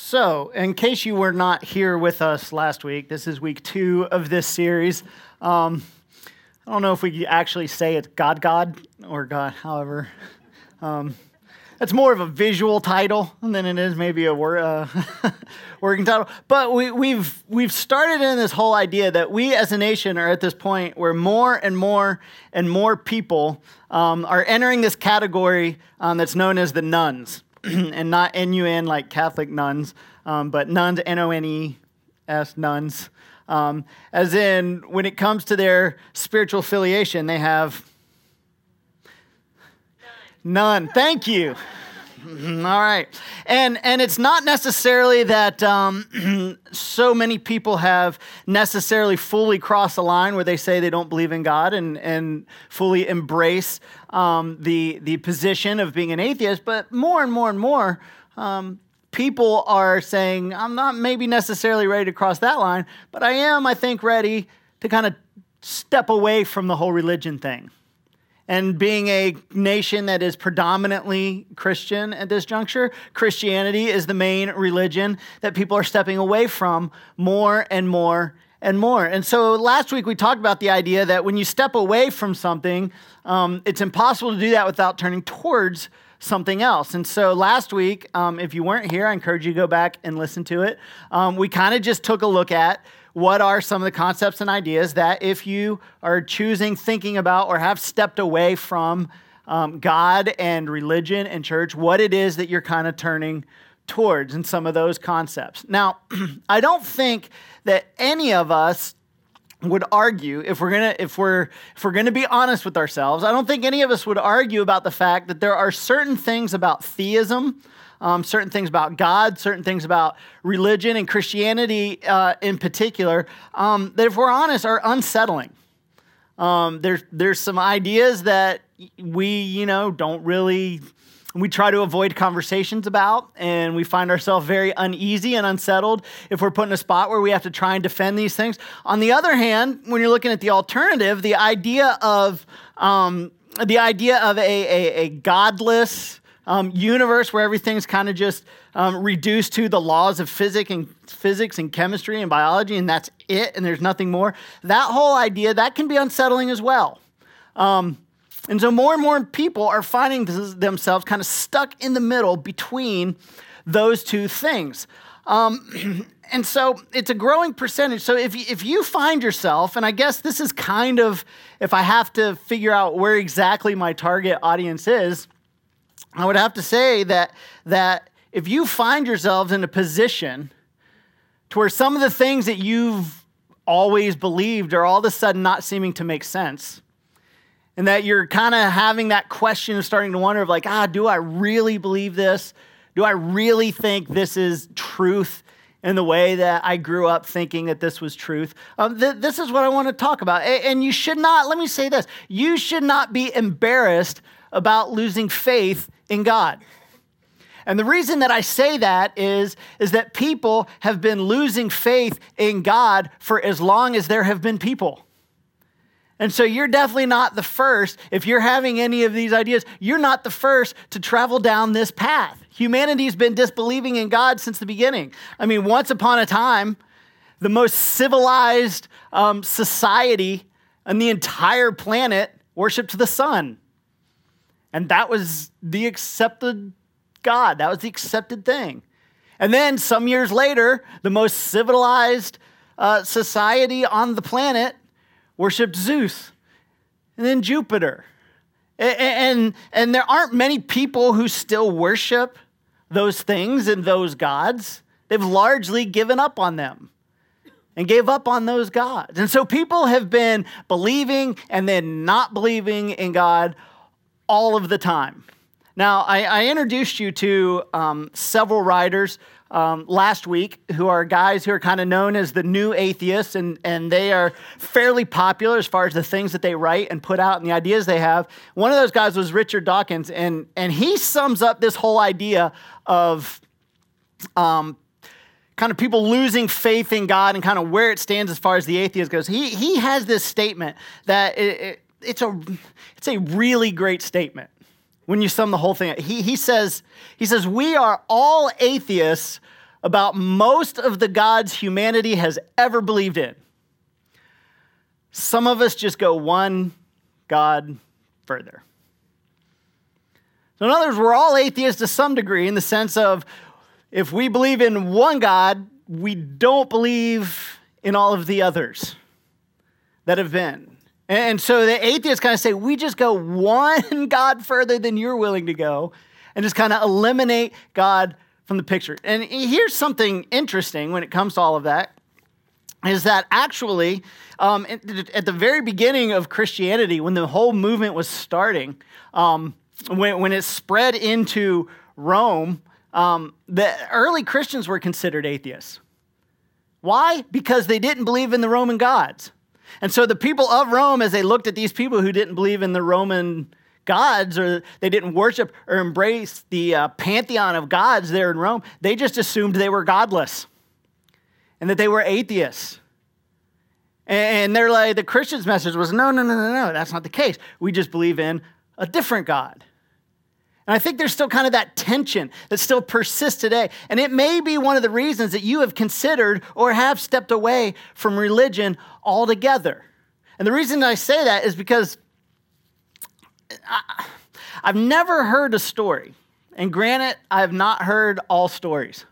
So, in case you were not here with us last week, this is week two of this series. Um, I don't know if we actually say it's God God or God, however. Um, it's more of a visual title than it is maybe a word, uh, working title. But we, we've we've started in this whole idea that we as a nation are at this point where more and more and more people um, are entering this category um, that's known as the nones, and not N U N like Catholic nuns, um, but nones N O N E S nones. Um, as in, when it comes to their spiritual affiliation, they have None. Thank you. All right. And and it's not necessarily that um, so many people have necessarily fully crossed the line where they say they don't believe in God and, and fully embrace um, the, the position of being an atheist, but more and more and more, um, people are saying, I'm not maybe necessarily ready to cross that line, but I am, I think, ready to kind of step away from the whole religion thing. And being a nation that is predominantly Christian at this juncture, Christianity is the main religion that people are stepping away from more and more and more. And so last week we talked about the idea that when you step away from something, um, it's impossible to do that without turning towards something else. And so last week, um, if you weren't here, I encourage you to go back and listen to it. Um, we kind of just took a look at what are some of the concepts and ideas that if you are choosing, thinking about, or have stepped away from um, God and religion and church, what it is that you're kind of turning towards in some of those concepts. Now, I don't think that any of us would argue if we're gonna if we're if we're gonna be honest with ourselves i don't think any of us would argue about the fact that there are certain things about theism um, certain things about God, certain things about religion and Christianity uh, in particular, um, that if we're honest, are unsettling. Um, there's there's some ideas that we you know don't really we try to avoid conversations about and we find ourselves very uneasy and unsettled if we're put in a spot where we have to try and defend these things on the other hand when you're looking at the alternative the idea of um, the idea of a, a, a godless um, universe where everything's kind of just um, reduced to the laws of physics and physics and chemistry and biology, and that's it, and there's nothing more. That whole idea that can be unsettling as well. Um, and so more and more people are finding themselves kind of stuck in the middle between those two things. Um, and so it's a growing percentage. So if, if you find yourself, and I guess this is kind of, if I have to figure out where exactly my target audience is, I would have to say that, that if you find yourselves in a position to where some of the things that you've always believed are all of a sudden not seeming to make sense, and that you're kind of having that question of starting to wonder of like, ah, do I really believe this? Do I really think this is truth in the way that I grew up thinking that this was truth? Um, th- this is what I want to talk about. and you should not, let me say this, you should not be embarrassed about losing faith in God. And the reason that I say that is, is that people have been losing faith in God for as long as there have been people. And so you're definitely not the first. If you're having any of these ideas, you're not the first to travel down this path. Humanity's been disbelieving in God since the beginning. I mean, once upon a time, the most civilized um, society on the entire planet worshiped the sun. And that was the accepted God. That was the accepted thing. And then some years later, the most civilized uh, society on the planet worshiped Zeus and then Jupiter. And, and, and there aren't many people who still worship those things and those gods. They've largely given up on them and gave up on those gods. And so people have been believing and then not believing in God all of the time. Now, I, I introduced you to um, several writers um, last week who are guys who are kind of known as the new atheists, and, and they are fairly popular as far as the things that they write and put out and the ideas they have. One of those guys was Richard Dawkins, and, and he sums up this whole idea of um, kind of people losing faith in God and kind of where it stands as far as the atheist goes. He, he has this statement that it, it, it's a it's a really great statement when you sum the whole thing up. He, he says he says we are all atheists about most of the gods humanity has ever believed in. Some of us just go one God further. So, in other words, we're all atheists to some degree in the sense of if we believe in one God, we don't believe in all of the others that have been. And so the atheists kind of say, we just go one God further than you're willing to go and just kind of eliminate God from the picture. And here's something interesting when it comes to all of that is that actually, um, at the very beginning of Christianity, when the whole movement was starting, um, when, when it spread into Rome, um, the early Christians were considered atheists. Why? Because they didn't believe in the Roman gods. And so the people of Rome, as they looked at these people who didn't believe in the Roman gods or they didn't worship or embrace the uh, pantheon of gods there in Rome, they just assumed they were godless and that they were atheists. And they're like, the Christian's message was no, no, no, no, no, that's not the case. We just believe in a different God. And I think there's still kind of that tension that still persists today. And it may be one of the reasons that you have considered or have stepped away from religion altogether. And the reason I say that is because uh, I, have never heard a story, and granted, I have not heard all stories,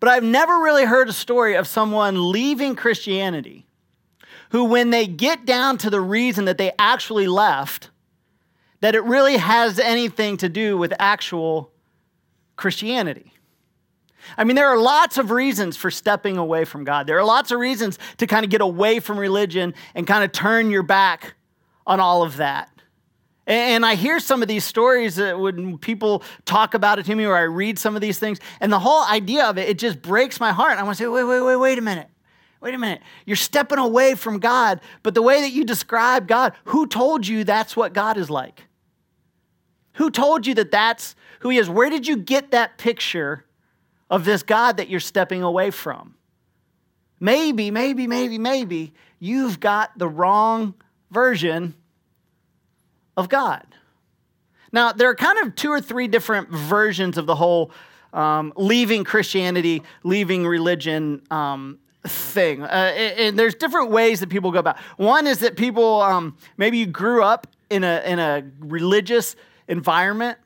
but I've never really heard a story of someone leaving Christianity who, when they get down to the reason that they actually left, that it really has anything to do with actual Christianity. I mean, there are lots of reasons for stepping away from God. There are lots of reasons to kind of get away from religion and kind of turn your back on all of that. And I hear some of these stories that when people talk about it to me or I read some of these things, and the whole idea of it, it just breaks my heart. I want to say, wait, wait, wait, wait a minute. Wait a minute. You're stepping away from God, but the way that you describe God, who told you that's what God is like? Who told you that that's who He is? Where did you get that picture of this God that you're stepping away from? Maybe, maybe, maybe, maybe you've got the wrong version of God. Now, there are kind of two or three different versions of the whole um, leaving Christianity, leaving religion um, thing. Uh, and there's different ways that people go about. One is that people, um, maybe you grew up in a, in a religious environment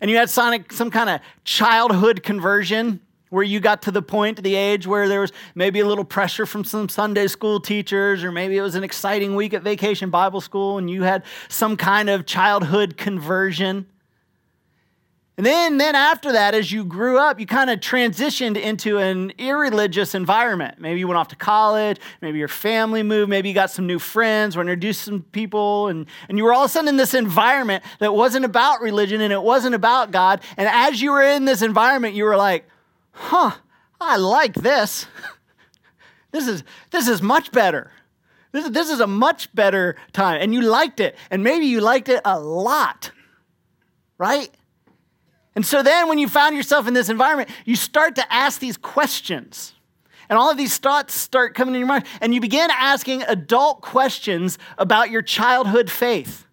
and you had some, some kind of childhood conversion where you got to the point, the age where there was maybe a little pressure from some Sunday school teachers, or maybe it was an exciting week at vacation Bible school and you had some kind of childhood conversion. And then, then after that, as you grew up, you kind of transitioned into an irreligious environment. Maybe you went off to college, maybe your family moved, maybe you got some new friends, were introduced some people, and, and you were all of a sudden in this environment that wasn't about religion and it wasn't about God. And as you were in this environment, you were like, huh, I like this. this is this is much better. This is, this is a much better time. And you liked it. And maybe you liked it a lot. Right? And so then when you found yourself in this environment, you start to ask these questions. And all of these thoughts start coming in your mind. And you begin asking adult questions about your childhood faith.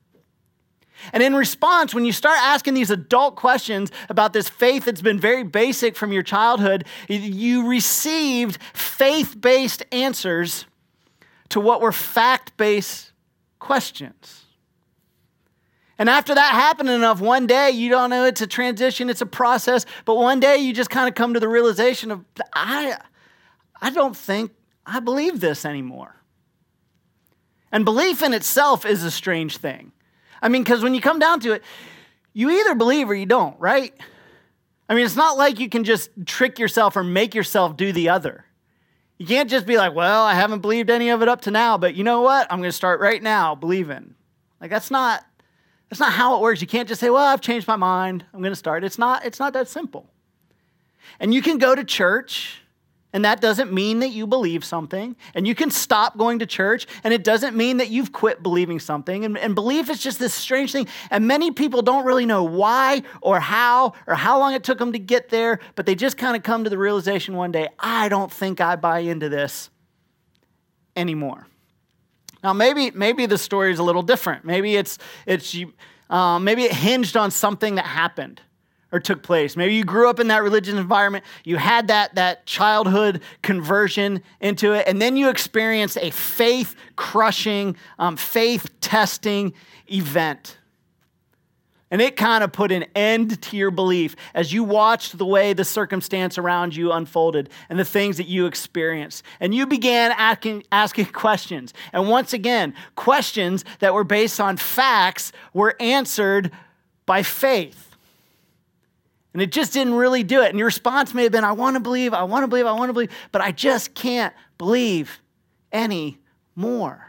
And in response, when you start asking these adult questions about this faith that's been very basic from your childhood, you received faith based answers to what were fact based questions. And after that happened enough, one day you don't know it's a transition, it's a process, but one day you just kind of come to the realization of, I, I don't think I believe this anymore. And belief in itself is a strange thing. I mean, because when you come down to it, you either believe or you don't, right? I mean, it's not like you can just trick yourself or make yourself do the other. You can't just be like, well, I haven't believed any of it up to now, but you know what? I'm going to start right now believing. Like that's not that's not how it works. You can't just say, "Well, I've changed my mind. I'm going to start." It's not it's not that simple. And you can go to church and that doesn't mean that you believe something. And you can stop going to church, and it doesn't mean that you've quit believing something. And, and, belief is just this strange thing. And many people don't really know why or how or how long it took them to get there, but they just kind of come to the realization one day I don't think I buy into this anymore. Now, maybe, maybe the story is a little different. Maybe it's, it's, uh, maybe it hinged on something that happened or took place. Maybe you grew up in that religious environment, you had that, that childhood conversion into it, and then you experienced a faith crushing, um, faith testing event. And it kind of put an end to your belief as you watched the way the circumstance around you unfolded and the things that you experienced. And you began asking, asking questions. And once again, questions that were based on facts were answered by faith. And it just didn't really do it. And your response may have been, I want to believe, I want to believe, I want to believe, but I just can't believe any more.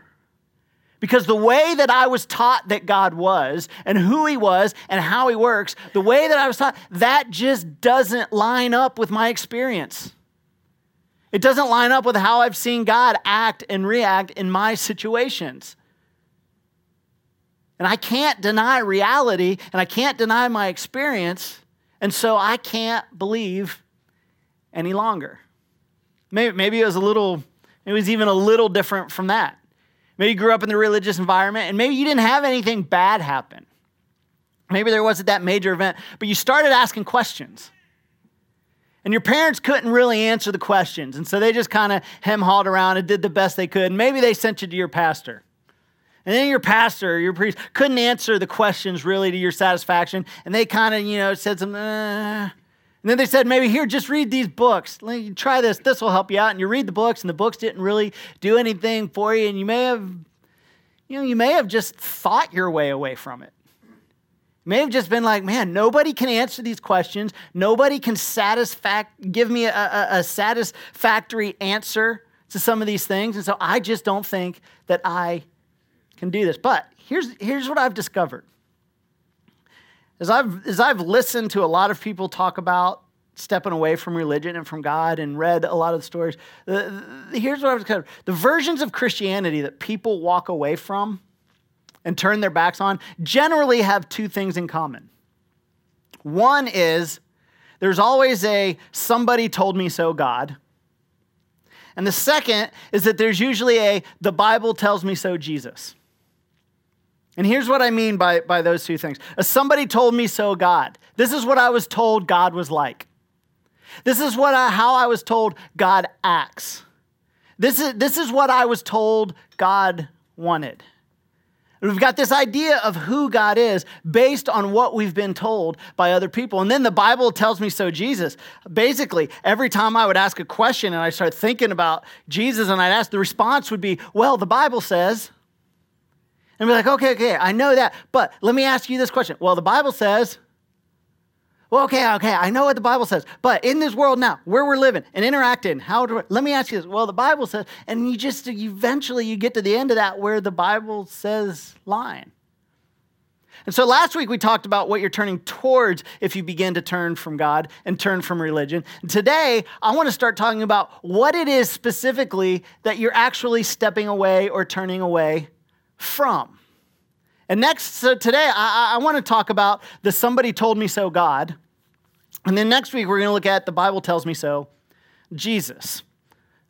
Because the way that I was taught that God was and who He was and how He works, the way that I was taught, that just doesn't line up with my experience. It doesn't line up with how I've seen God act and react in my situations. And I can't deny reality and I can't deny my experience. And so I can't believe any longer. Maybe, maybe it was a little, it was even a little different from that. Maybe you grew up in the religious environment and maybe you didn't have anything bad happen. Maybe there wasn't that major event, but you started asking questions. And your parents couldn't really answer the questions. And so they just kind of hem hawed around and did the best they could. And maybe they sent you to your pastor. And then your pastor, your priest, couldn't answer the questions really to your satisfaction. And they kind of, you know, said some, uh, and then they said, maybe here, just read these books. Try this. This will help you out. And you read the books, and the books didn't really do anything for you. And you may have, you know, you may have just thought your way away from it. You may have just been like, man, nobody can answer these questions. Nobody can satisfac- give me a, a, a satisfactory answer to some of these things. And so I just don't think that I can do this. But here's, here's what I've discovered as I've, as I've listened to a lot of people talk about stepping away from religion and from God and read a lot of the stories, the, the, here's what I've discovered. The versions of Christianity that people walk away from and turn their backs on generally have two things in common. One is there's always a somebody told me so God. And the second is that there's usually a the Bible tells me so Jesus. And here's what I mean by, by those two things. As somebody told me so, God. This is what I was told God was like. This is what I, how I was told God acts. This is, this is what I was told God wanted. We've got this idea of who God is based on what we've been told by other people. And then the Bible tells me so, Jesus. Basically, every time I would ask a question and I start thinking about Jesus and I'd ask, the response would be, well, the Bible says and be like, okay, okay, I know that, but let me ask you this question. Well, the Bible says, well, okay, okay, I know what the Bible says, but in this world now, where we're living and interacting, how do, let me ask you this. Well, the Bible says, and you just eventually you get to the end of that where the Bible says line. And so last week we talked about what you're turning towards if you begin to turn from God and turn from religion. Today I want to start talking about what it is specifically that you're actually stepping away or turning away from. And next, so today, I, I want to talk about the somebody told me so God. And then next week, we're going to look at the Bible tells me so Jesus.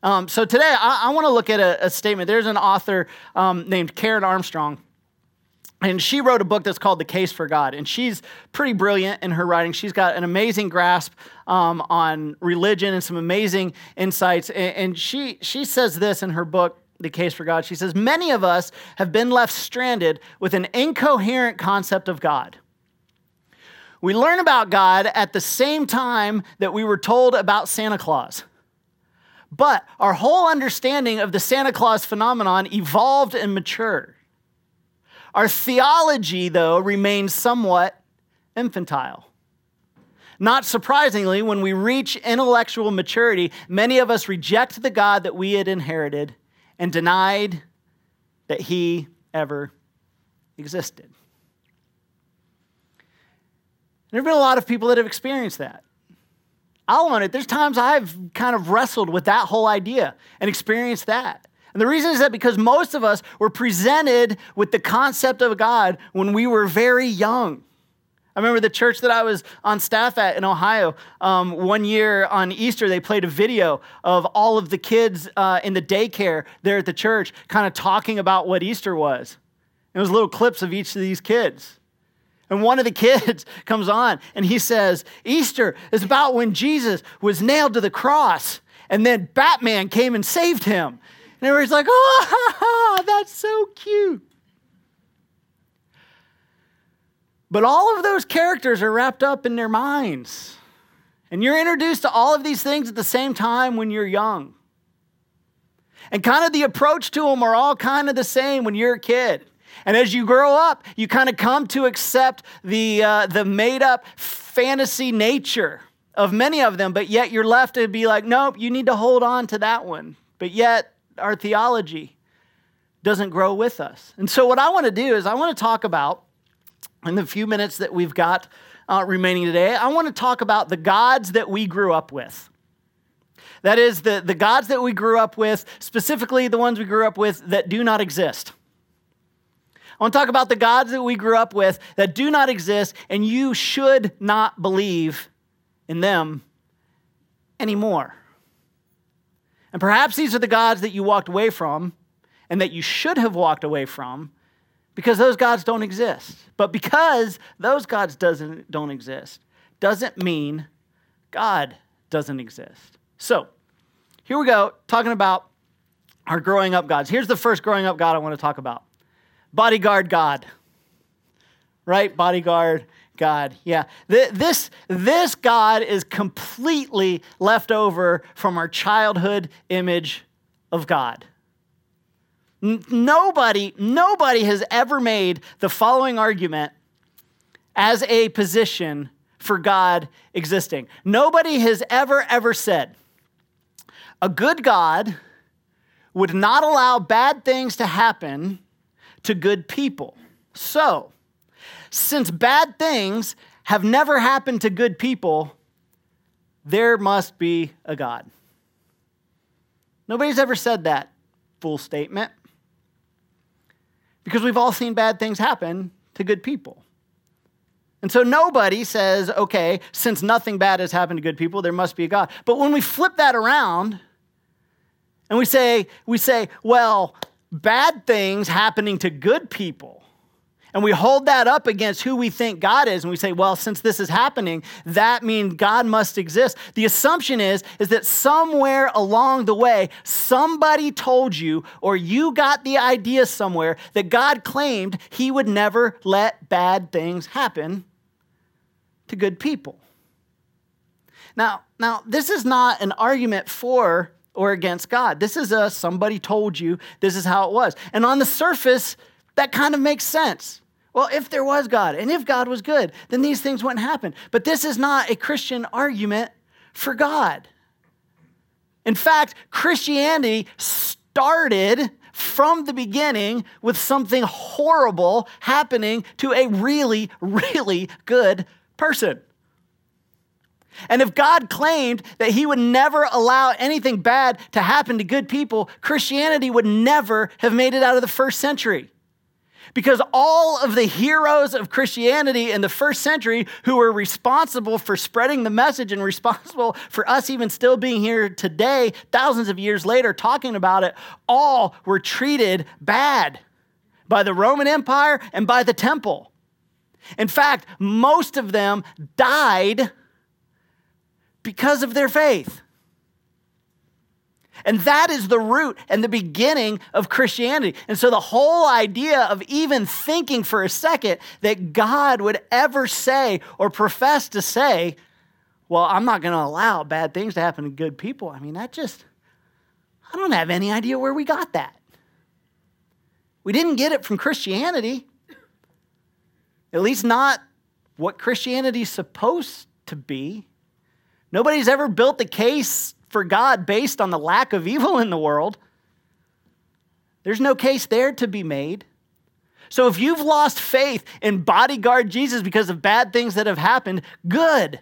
Um, so today, I, I want to look at a, a, statement. There's an author um, named Karen Armstrong. And she wrote a book that's called The Case for God. And she's pretty brilliant in her writing. She's got an amazing grasp um, on religion and some amazing insights. And, and she, she says this in her book the case for God. She says, Many of us have been left stranded with an incoherent concept of God. We learn about God at the same time that we were told about Santa Claus. But our whole understanding of the Santa Claus phenomenon evolved and matured. Our theology, though, remains somewhat infantile. Not surprisingly, when we reach intellectual maturity, many of us reject the God that we had inherited and denied that he ever existed. There have been a lot of people that have experienced that. I'll own it. There's times I've kind of wrestled with that whole idea and experienced that. And the reason is that because most of us were presented with the concept of God when we were very young. I remember the church that I was on staff at in Ohio. Um, one year on Easter, they played a video of all of the kids uh, in the daycare there at the church, kind of talking about what Easter was. It was little clips of each of these kids. And one of the kids comes on and he says, Easter is about when Jesus was nailed to the cross and then Batman came and saved him. And everybody's like, oh, that's so cute. But all of those characters are wrapped up in their minds. And you're introduced to all of these things at the same time when you're young. And kind of the approach to them are all kind of the same when you're a kid. And as you grow up, you kind of come to accept the, uh, the made up fantasy nature of many of them, but yet you're left to be like, nope, you need to hold on to that one. But yet, our theology doesn't grow with us. And so, what I want to do is, I want to talk about, in the few minutes that we've got uh, remaining today, I want to talk about the gods that we grew up with. That is, the, the gods that we grew up with, specifically the ones we grew up with that do not exist. I want to talk about the gods that we grew up with that do not exist, and you should not believe in them anymore. And perhaps these are the gods that you walked away from and that you should have walked away from because those gods don't exist. But because those gods doesn't, don't exist, doesn't mean God doesn't exist. So, here we go, talking about our growing up gods. Here's the first growing up God I want to talk about bodyguard God. Right? Bodyguard God. Yeah. This, this God is completely left over from our childhood image of God. Nobody, nobody has ever made the following argument as a position for God existing. Nobody has ever, ever said a good God would not allow bad things to happen to good people. So, since bad things have never happened to good people, there must be a God. Nobody's ever said that full statement because we've all seen bad things happen to good people. And so nobody says, okay, since nothing bad has happened to good people, there must be a God. But when we flip that around and we say, we say, well, bad things happening to good people, and we hold that up against who we think God is, and we say, well, since this is happening, that means God must exist. The assumption is, is that somewhere along the way, somebody told you, or you got the idea somewhere, that God claimed he would never let bad things happen to good people. Now, now this is not an argument for or against God. This is a somebody told you this is how it was. And on the surface, that kind of makes sense. Well, if there was God and if God was good, then these things wouldn't happen. But this is not a Christian argument for God. In fact, Christianity started from the beginning with something horrible happening to a really, really good person. And if God claimed that he would never allow anything bad to happen to good people, Christianity would never have made it out of the first century. Because all of the heroes of Christianity in the first century who were responsible for spreading the message and responsible for us even still being here today, thousands of years later, talking about it, all were treated bad by the Roman Empire and by the temple. In fact, most of them died because of their faith. And that is the root and the beginning of Christianity. And so the whole idea of even thinking for a second that God would ever say or profess to say, well, I'm not going to allow bad things to happen to good people. I mean, that just, I don't have any idea where we got that. We didn't get it from Christianity, at least not what Christianity's supposed to be. Nobody's ever built the case for God based on the lack of evil in the world. There's no case there to be made. So if you've lost faith in bodyguard Jesus because of bad things that have happened, good.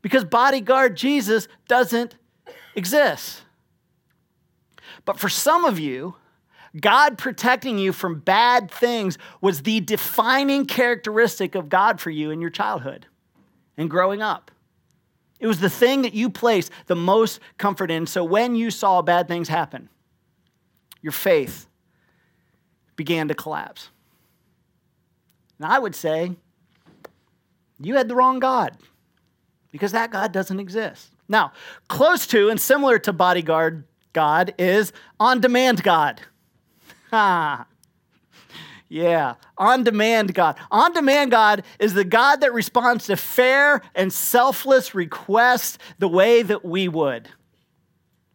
Because bodyguard Jesus doesn't exist. But for some of you, God protecting you from bad things was the defining characteristic of God for you in your childhood and growing up. It was the thing that you placed the most comfort in. So when you saw bad things happen, your faith began to collapse. And I would say you had the wrong God because that God doesn't exist. Now, close to and similar to bodyguard God is on demand God. Ha. Yeah, on demand God. On demand God is the God that responds to fair and selfless requests the way that we would.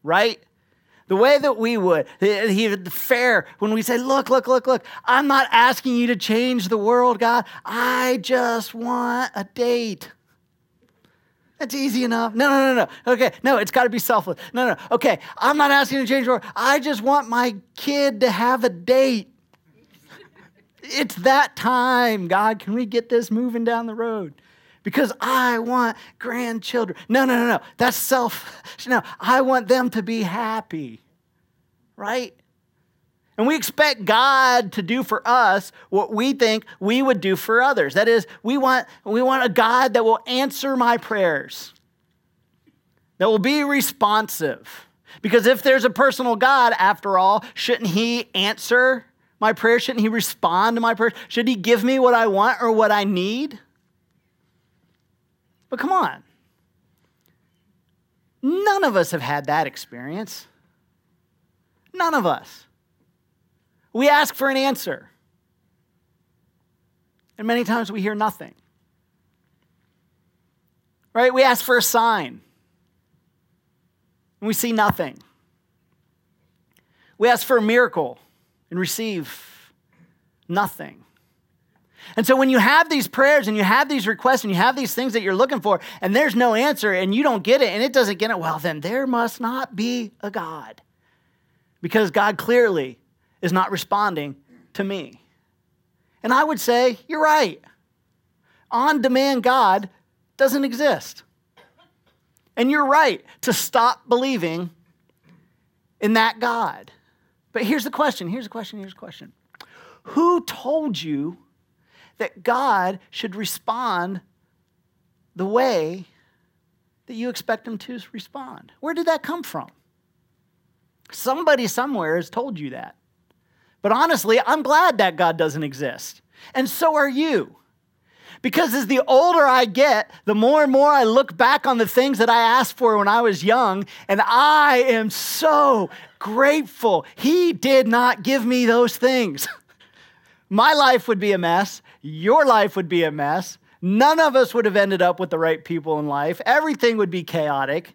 Right? The way that we would. He fair when we say, "Look, look, look, look. I'm not asking you to change the world, God. I just want a date." That's easy enough. No, no, no, no. Okay, no, it's got to be selfless. No, no. Okay, I'm not asking you to change the world. I just want my kid to have a date. It's that time, God. Can we get this moving down the road? Because I want grandchildren. No, no, no, no. That's self. No, I want them to be happy, right? And we expect God to do for us what we think we would do for others. That is, we want, we want a God that will answer my prayers, that will be responsive. Because if there's a personal God, after all, shouldn't He answer my prayer? Shouldn't He respond to my prayer? Should He give me what I want or what I need? But come on. None of us have had that experience. None of us. We ask for an answer. And many times we hear nothing. Right? We ask for a sign. And we see nothing. We ask for a miracle and receive nothing. And so when you have these prayers and you have these requests and you have these things that you're looking for and there's no answer and you don't get it and it doesn't get it, well, then there must not be a God. Because God clearly is not responding to me. And I would say, you're right. On demand God doesn't exist. And you're right to stop believing in that God. But here's the question here's the question, here's the question. Who told you that God should respond the way that you expect him to respond? Where did that come from? Somebody somewhere has told you that. But honestly, I'm glad that God doesn't exist. And so are you. Because as the older I get, the more and more I look back on the things that I asked for when I was young, and I am so grateful He did not give me those things. My life would be a mess. Your life would be a mess. None of us would have ended up with the right people in life. Everything would be chaotic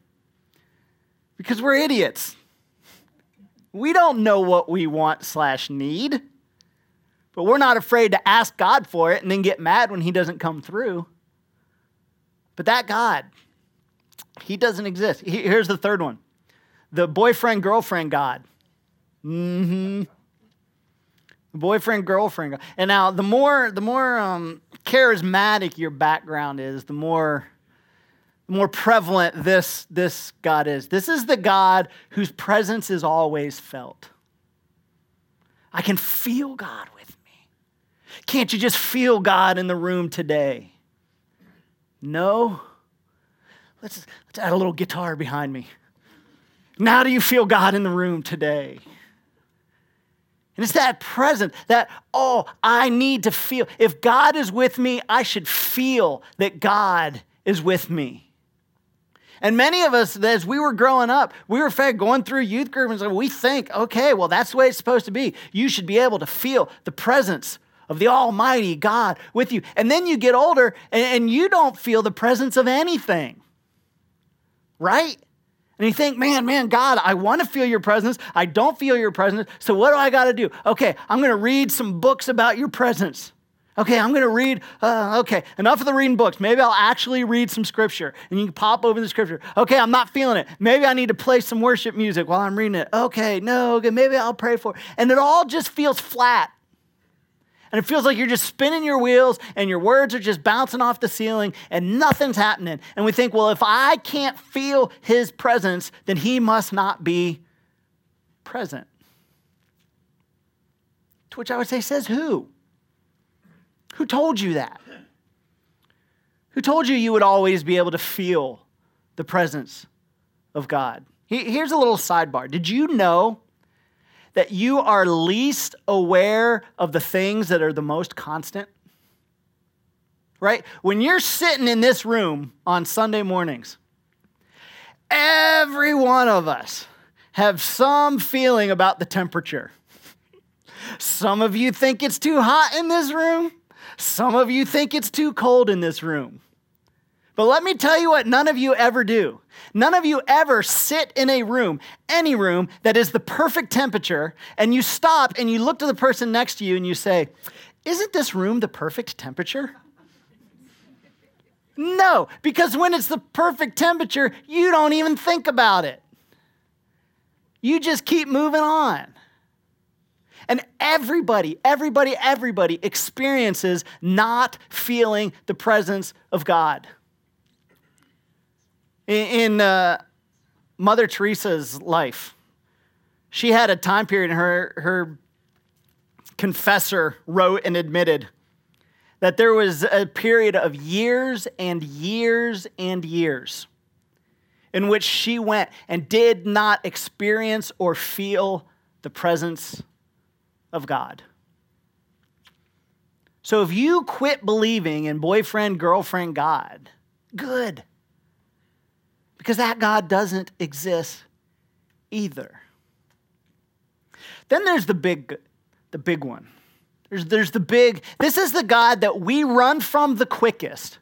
because we're idiots. We don't know what we want slash need, but we're not afraid to ask God for it and then get mad when He doesn't come through. But that God, He doesn't exist. Here's the third one the boyfriend girlfriend God. Mm hmm. Boyfriend girlfriend. And now, the more the more um, charismatic your background is, the more more prevalent this, this God is. This is the God whose presence is always felt. I can feel God with. Can't you just feel God in the room today? No. Let's, let's add a little guitar behind me. Now, do you feel God in the room today? And it's that present that, oh, I need to feel. If God is with me, I should feel that God is with me. And many of us, as we were growing up, we were fed going through youth groups, and we think, okay, well, that's the way it's supposed to be. You should be able to feel the presence of the Almighty God with you. And then you get older and, and you don't feel the presence of anything, right? And you think, man, man, God, I want to feel your presence. I don't feel your presence. So what do I got to do? Okay, I'm going to read some books about your presence. Okay, I'm going to read. Uh, okay, enough of the reading books. Maybe I'll actually read some scripture. And you can pop over the scripture. Okay, I'm not feeling it. Maybe I need to play some worship music while I'm reading it. Okay, no, okay, maybe I'll pray for it. And it all just feels flat. And it feels like you're just spinning your wheels and your words are just bouncing off the ceiling and nothing's happening. And we think, well, if I can't feel his presence, then he must not be present. To which I would say, says who? Who told you that? Who told you you would always be able to feel the presence of God? Here's a little sidebar. Did you know that you are least aware of the things that are the most constant? right? When you're sitting in this room on Sunday mornings, every one of us have some feeling about the temperature. Some of you think it's too hot in this room. Some of you think it's too cold in this room. But let me tell you what none of you ever do. None of you ever sit in a room, any room, that is the perfect temperature, and you stop and you look to the person next to you and you say, Isn't this room the perfect temperature? No, because when it's the perfect temperature, you don't even think about it. You just keep moving on. And everybody, everybody, everybody experiences not feeling the presence of God. In, uh, Mother Teresa's life, she had a time period, and her, her confessor wrote and admitted that there was a period of years and years and years in which she went and did not experience or feel the presence of God. So if you quit believing in boyfriend, girlfriend God, good. Because that God doesn't exist either. Then there's the big the big one. There's, there's the big, this is the God that we run from the quickest,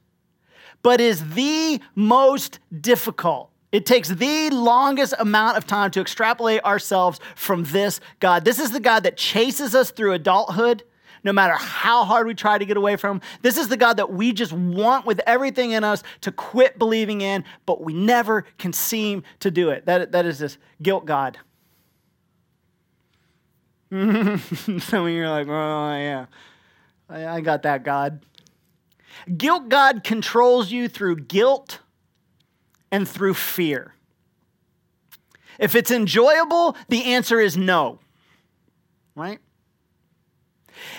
but is the most difficult. It takes the longest amount of time to extrapolate ourselves from this God. This is the God that chases us through adulthood, no matter how hard we try to get away from. This is the God that we just want with everything in us to quit believing in, but we never can seem to do it. That, that is this guilt God. Some of you are like, oh, yeah, I, I got that, God. Guilt God controls you through guilt and through fear. If it's enjoyable, the answer is no, right?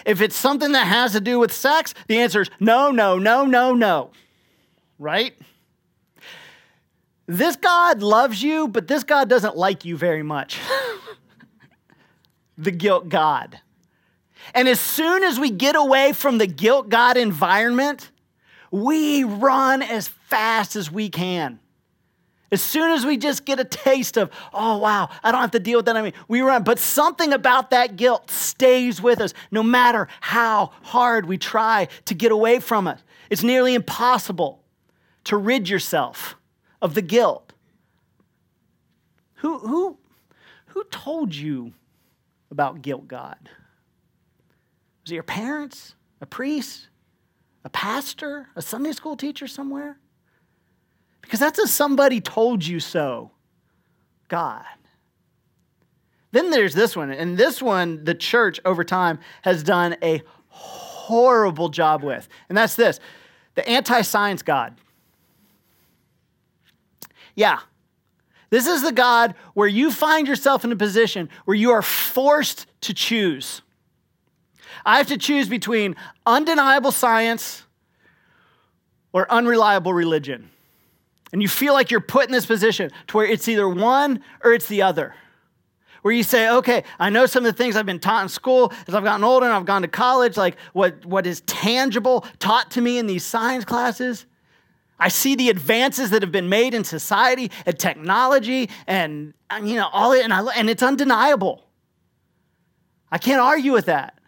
If it's something that has to do with sex, the answer is no, no, no, no, no, right? This God loves you, but this God doesn't like you very much. the guilt God. And as soon as we get away from the guilt God environment, we run as fast as we can. As soon as we just get a taste of, oh, wow, I don't have to deal with that. I mean, we run. But something about that guilt stays with us no matter how hard we try to get away from it. It's nearly impossible to rid yourself of the guilt. Who, who, who told you about guilt God? Was it your parents, a priest, a pastor, a Sunday school teacher somewhere? Because that's a somebody told you so God. Then there's this one, and this one the church over time has done a horrible job with, and that's this the anti science God. Yeah, this is the God where you find yourself in a position where you are forced to choose. I have to choose between undeniable science or unreliable religion. And you feel like you're put in this position to where it's either one or it's the other. Where you say, okay, I know some of the things I've been taught in school as I've gotten older and I've gone to college, like what, what is tangible taught to me in these science classes. I see the advances that have been made in society and technology and, you know, all it, and, I, and it's undeniable. I can't argue with that.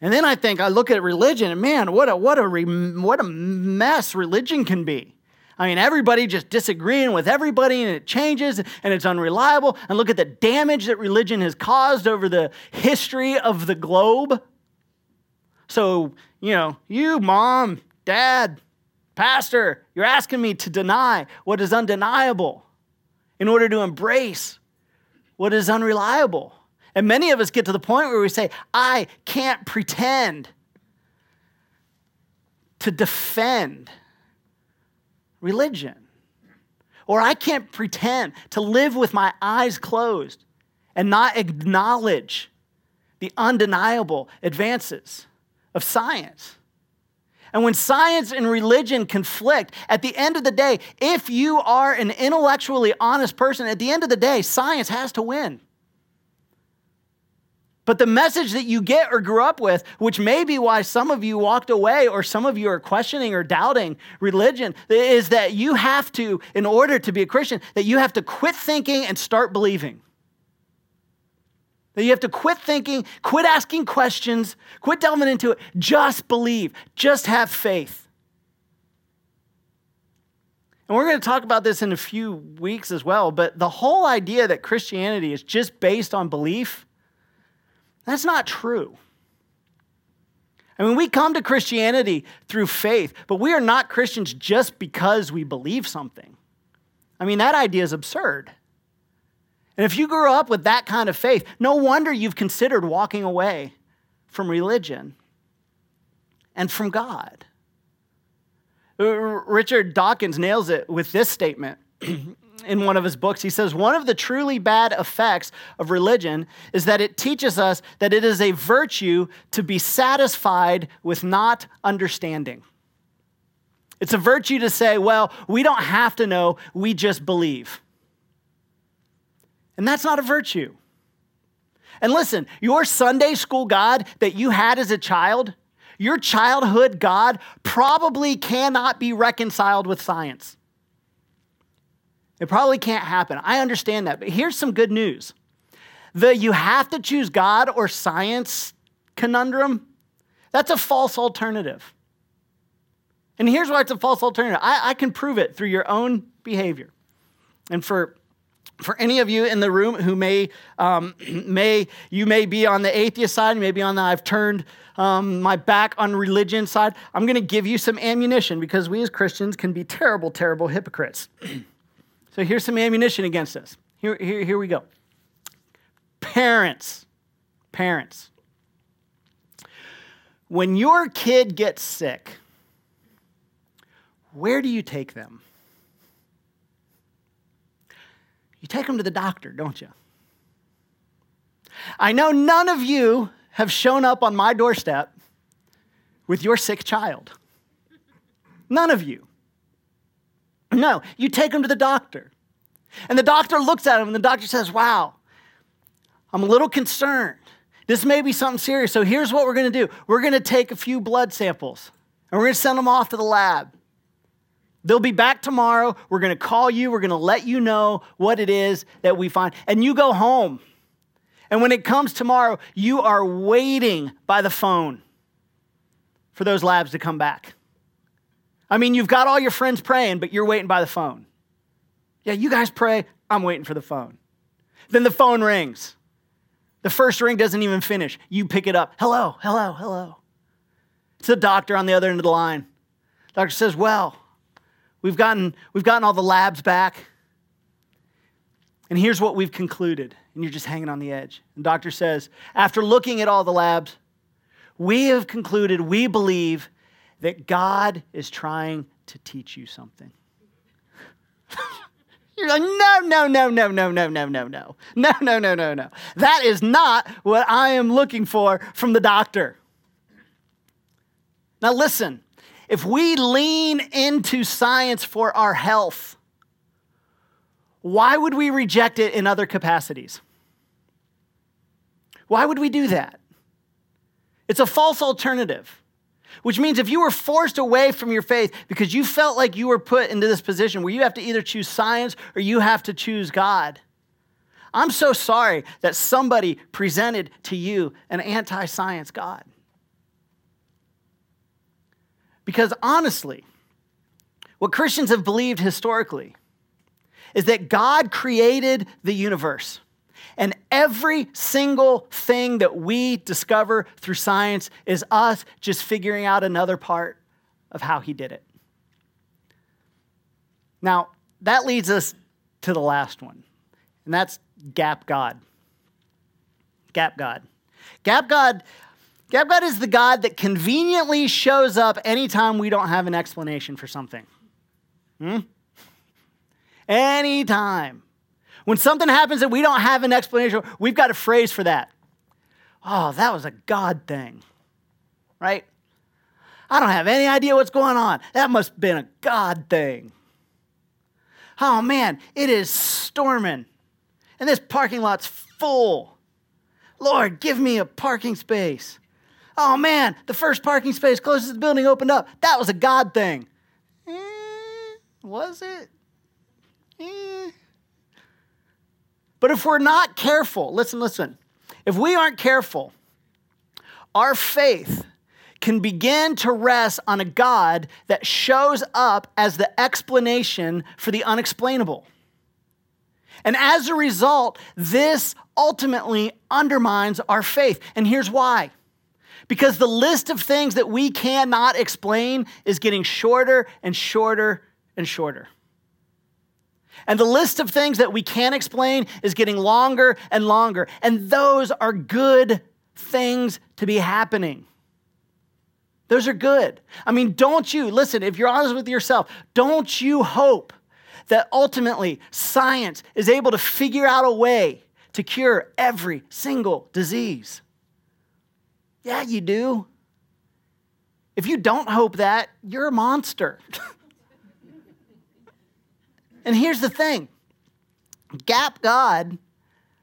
And then I think I look at religion and man, what a, what a, what a mess religion can be. I mean, everybody just disagreeing with everybody and it changes and it's unreliable. And look at the damage that religion has caused over the history of the globe. So, you know, you, mom, dad, Pastor, you're asking me to deny what is undeniable in order to embrace what is unreliable. And many of us get to the point where we say, I can't pretend to defend religion. Or I can't pretend to live with my eyes closed and not acknowledge the undeniable advances of science. And when science and religion conflict, at the end of the day, if you are an intellectually honest person, at the end of the day, science has to win. But the message that you get or grew up with, which may be why some of you walked away or some of you are questioning or doubting religion, is that you have to, in order to be a Christian, that you have to quit thinking and start believing. That you have to quit thinking, quit asking questions, quit delving into it. Just believe, just have faith. And we're going to talk about this in a few weeks as well, but the whole idea that Christianity is just based on belief, that's not true. I mean, we come to Christianity through faith, but we are not Christians just because we believe something. I mean, that idea is absurd. And if you grew up with that kind of faith, no wonder you've considered walking away from religion and from God. Richard Dawkins nails it with this statement in one of his books. He says, One of the truly bad effects of religion is that it teaches us that it is a virtue to be satisfied with not understanding. It's a virtue to say, Well, we don't have to know, we just believe. And that's not a virtue. And listen, your Sunday school God that you had as a child, your childhood God probably cannot be reconciled with science. It probably can't happen. I understand that. But here's some good news the you have to choose God or science conundrum, that's a false alternative. And here's why it's a false alternative I, I can prove it through your own behavior. And for for any of you in the room who may, um, may you may be on the atheist side, maybe on the I've turned um, my back on religion side, I'm going to give you some ammunition because we as Christians can be terrible, terrible hypocrites. so here's some ammunition against us. Here, here, here we go. Parents, parents, when your kid gets sick, where do you take them? You take them to the doctor, don't you? I know none of you have shown up on my doorstep with your sick child. None of you. No, you take them to the doctor. And the doctor looks at him and the doctor says, Wow, I'm a little concerned. This may be something serious. So here's what we're going to do we're going to take a few blood samples and we're going to send them off to the lab. They'll be back tomorrow. We're going to call you. We're going to let you know what it is that we find. And you go home. And when it comes tomorrow, you are waiting by the phone for those labs to come back. I mean, you've got all your friends praying, but you're waiting by the phone. Yeah, you guys pray. I'm waiting for the phone. Then the phone rings. The first ring doesn't even finish. You pick it up. Hello, hello, hello. It's the doctor on the other end of the line. Doctor says, Well, We've gotten, we've gotten all the labs back. And here's what we've concluded. And you're just hanging on the edge. And doctor says, after looking at all the labs, we have concluded, we believe that God is trying to teach you something. You're like, no, no, no, no, no, no, no, no, no. No, no, no, no, no. That is not what I am looking for from the doctor. Now, listen, if we lean into science for our health, why would we reject it in other capacities? Why would we do that? It's a false alternative, which means if you were forced away from your faith because you felt like you were put into this position where you have to either choose science or you have to choose God, I'm so sorry that somebody presented to you an anti science God. Because honestly, what Christians have believed historically is that God created the universe. And every single thing that we discover through science is us just figuring out another part of how he did it. Now, that leads us to the last one, and that's Gap God. Gap God. Gap God Gap God is the God that conveniently shows up anytime we don't have an explanation for something. Hmm? Anytime. When something happens that we don't have an explanation, we've got a phrase for that. Oh, that was a God thing, right? I don't have any idea what's going on. That must have been a God thing. Oh man, it is storming, and this parking lot's full. Lord, give me a parking space. Oh man, the first parking space closest to the building opened up. That was a God thing. Eh, was it? Eh. But if we're not careful, listen, listen. If we aren't careful, our faith can begin to rest on a God that shows up as the explanation for the unexplainable. And as a result, this ultimately undermines our faith. And here's why because the list of things that we cannot explain is getting shorter and shorter and shorter. And the list of things that we can't explain is getting longer and longer. And those are good things to be happening. Those are good. I mean, don't you, listen, if you're honest with yourself, don't you hope that ultimately science is able to figure out a way to cure every single disease? Yeah, you do. If you don't hope that, you're a monster. and here's the thing Gap God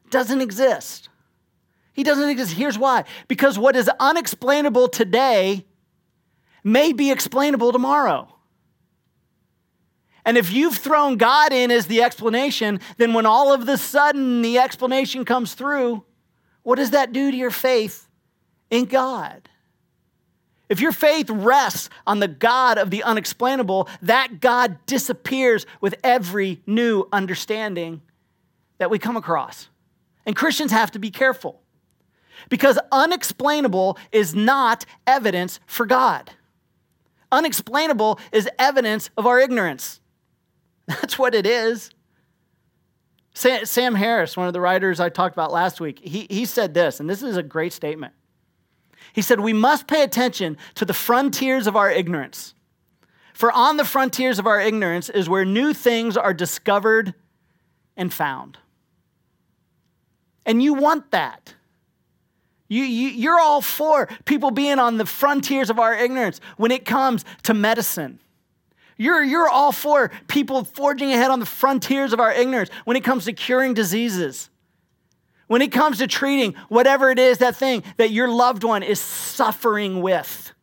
doesn't exist. He doesn't exist. Here's why because what is unexplainable today may be explainable tomorrow. And if you've thrown God in as the explanation, then when all of the sudden the explanation comes through, what does that do to your faith in God? If your faith rests on the God of the unexplainable, that God disappears with every new understanding that we come across. And Christians have to be careful because unexplainable is not evidence for God. Unexplainable is evidence of our ignorance. That's what it is. Sam Harris, one of the writers I talked about last week, he, he said this, and this is a great statement. He said, We must pay attention to the frontiers of our ignorance. For on the frontiers of our ignorance is where new things are discovered and found. And you want that. You, you, you're all for people being on the frontiers of our ignorance when it comes to medicine. You're, you're all for people forging ahead on the frontiers of our ignorance when it comes to curing diseases. When it comes to treating whatever it is, that thing that your loved one is suffering with.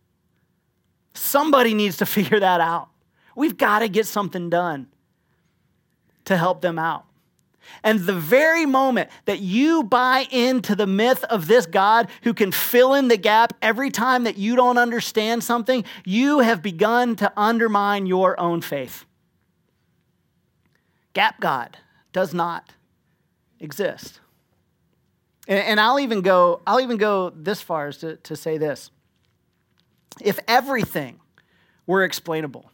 Somebody needs to figure that out. We've got to get something done to help them out. And the very moment that you buy into the myth of this God who can fill in the gap every time that you don't understand something, you have begun to undermine your own faith. Gap God does not exist. And, I'll even go, I'll even go this far as to, to say this. If everything were explainable,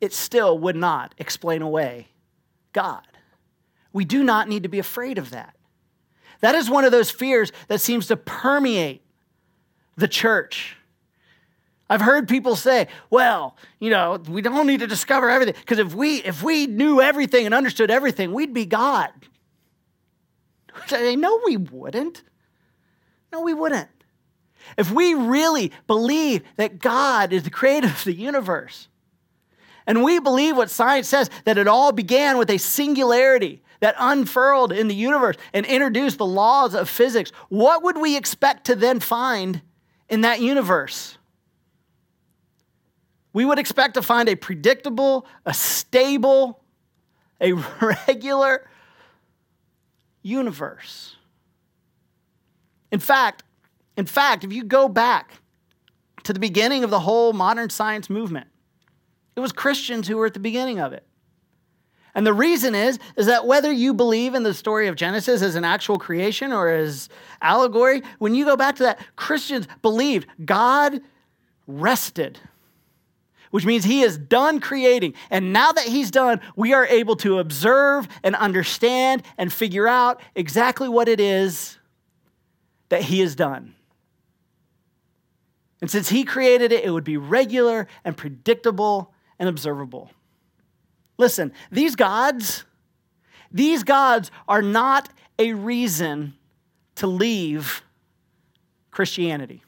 it still would not explain away God. We do not need to be afraid of that. That is one of those fears that seems to permeate the church. I've heard people say, well, you know, we don't need to discover everything because if we if we knew everything and understood everything, we'd be God. No, we wouldn't. No, we wouldn't. If we really believe that God is the creator of the universe, and we believe what science says, that it all began with a singularity, that unfurled in the universe and introduced the laws of physics, what would we expect to then find in that universe? We would expect to find a predictable, a stable, a regular universe. In fact, in fact, if you go back to the beginning of the whole modern science movement, it was Christians who were at the beginning of it. And the reason is, is that whether you believe in the story of Genesis as an actual creation or as allegory, when you go back to that, Christians believed God rested, which means he is done creating. And now that he's done, we are able to observe and understand and figure out exactly what it is that he has done. And since he created it, it would be regular and predictable and observable. Listen, these gods, these gods are not a reason to leave Christianity.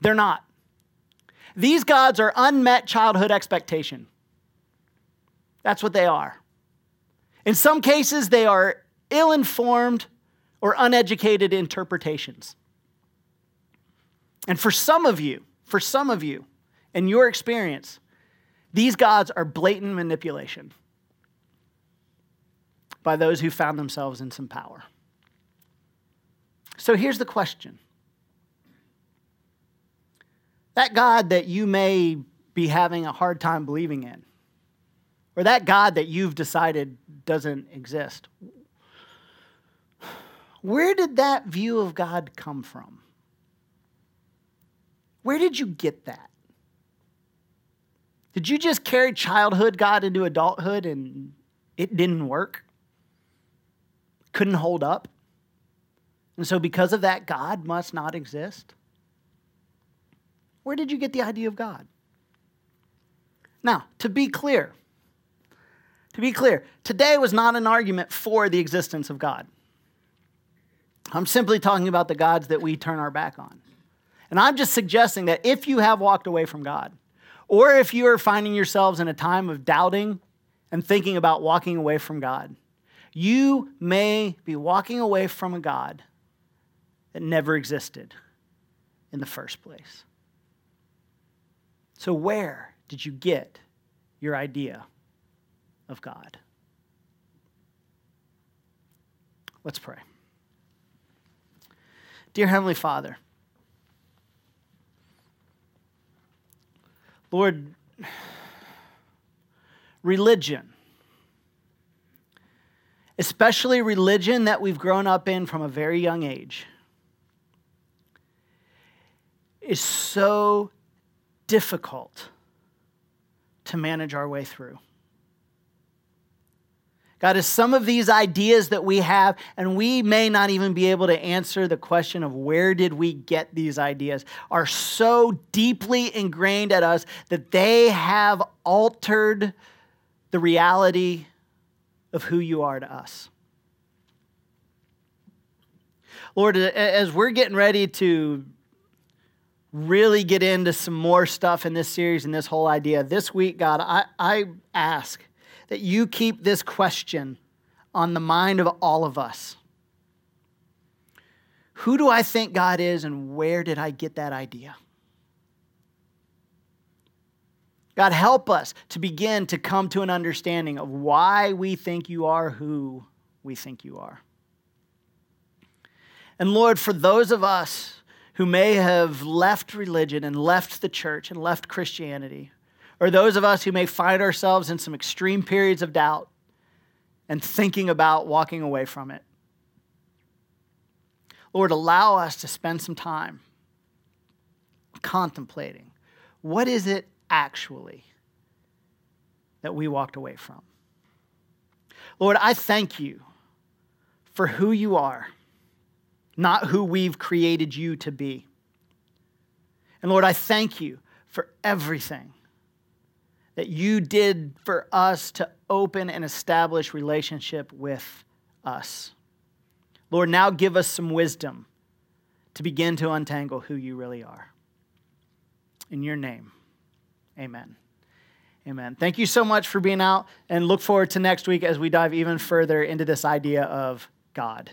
They're not. These gods are unmet childhood expectation. That's what they are. In some cases, they are ill informed or uneducated interpretations. And for some of you, for some of you, in your experience, these gods are blatant manipulation by those who found themselves in some power. So here's the question that God that you may be having a hard time believing in, or that God that you've decided doesn't exist, where did that view of God come from? Where did you get that? Did you just carry childhood God into adulthood and it didn't work? Couldn't hold up? And so, because of that, God must not exist? Where did you get the idea of God? Now, to be clear, to be clear, today was not an argument for the existence of God. I'm simply talking about the gods that we turn our back on. And I'm just suggesting that if you have walked away from God, or if you are finding yourselves in a time of doubting and thinking about walking away from God, you may be walking away from a God that never existed in the first place. So, where did you get your idea of God? Let's pray. Dear Heavenly Father, Lord, religion, especially religion that we've grown up in from a very young age, is so difficult to manage our way through. God, as some of these ideas that we have, and we may not even be able to answer the question of where did we get these ideas, are so deeply ingrained at us that they have altered the reality of who you are to us. Lord, as we're getting ready to really get into some more stuff in this series and this whole idea, this week, God, I, I ask that you keep this question on the mind of all of us. Who do I think God is, and where did I get that idea? God, help us to begin to come to an understanding of why we think you are who we think you are. And Lord, for those of us who may have left religion and left the church and left Christianity, or those of us who may find ourselves in some extreme periods of doubt and thinking about walking away from it. Lord, allow us to spend some time contemplating what is it actually that we walked away from? Lord, I thank you for who you are, not who we've created you to be. And Lord, I thank you for everything that you did for us to open and establish relationship with us. Lord, now give us some wisdom to begin to untangle who you really are. In your name, amen. Amen. Thank you so much for being out and look forward to next week as we dive even further into this idea of God.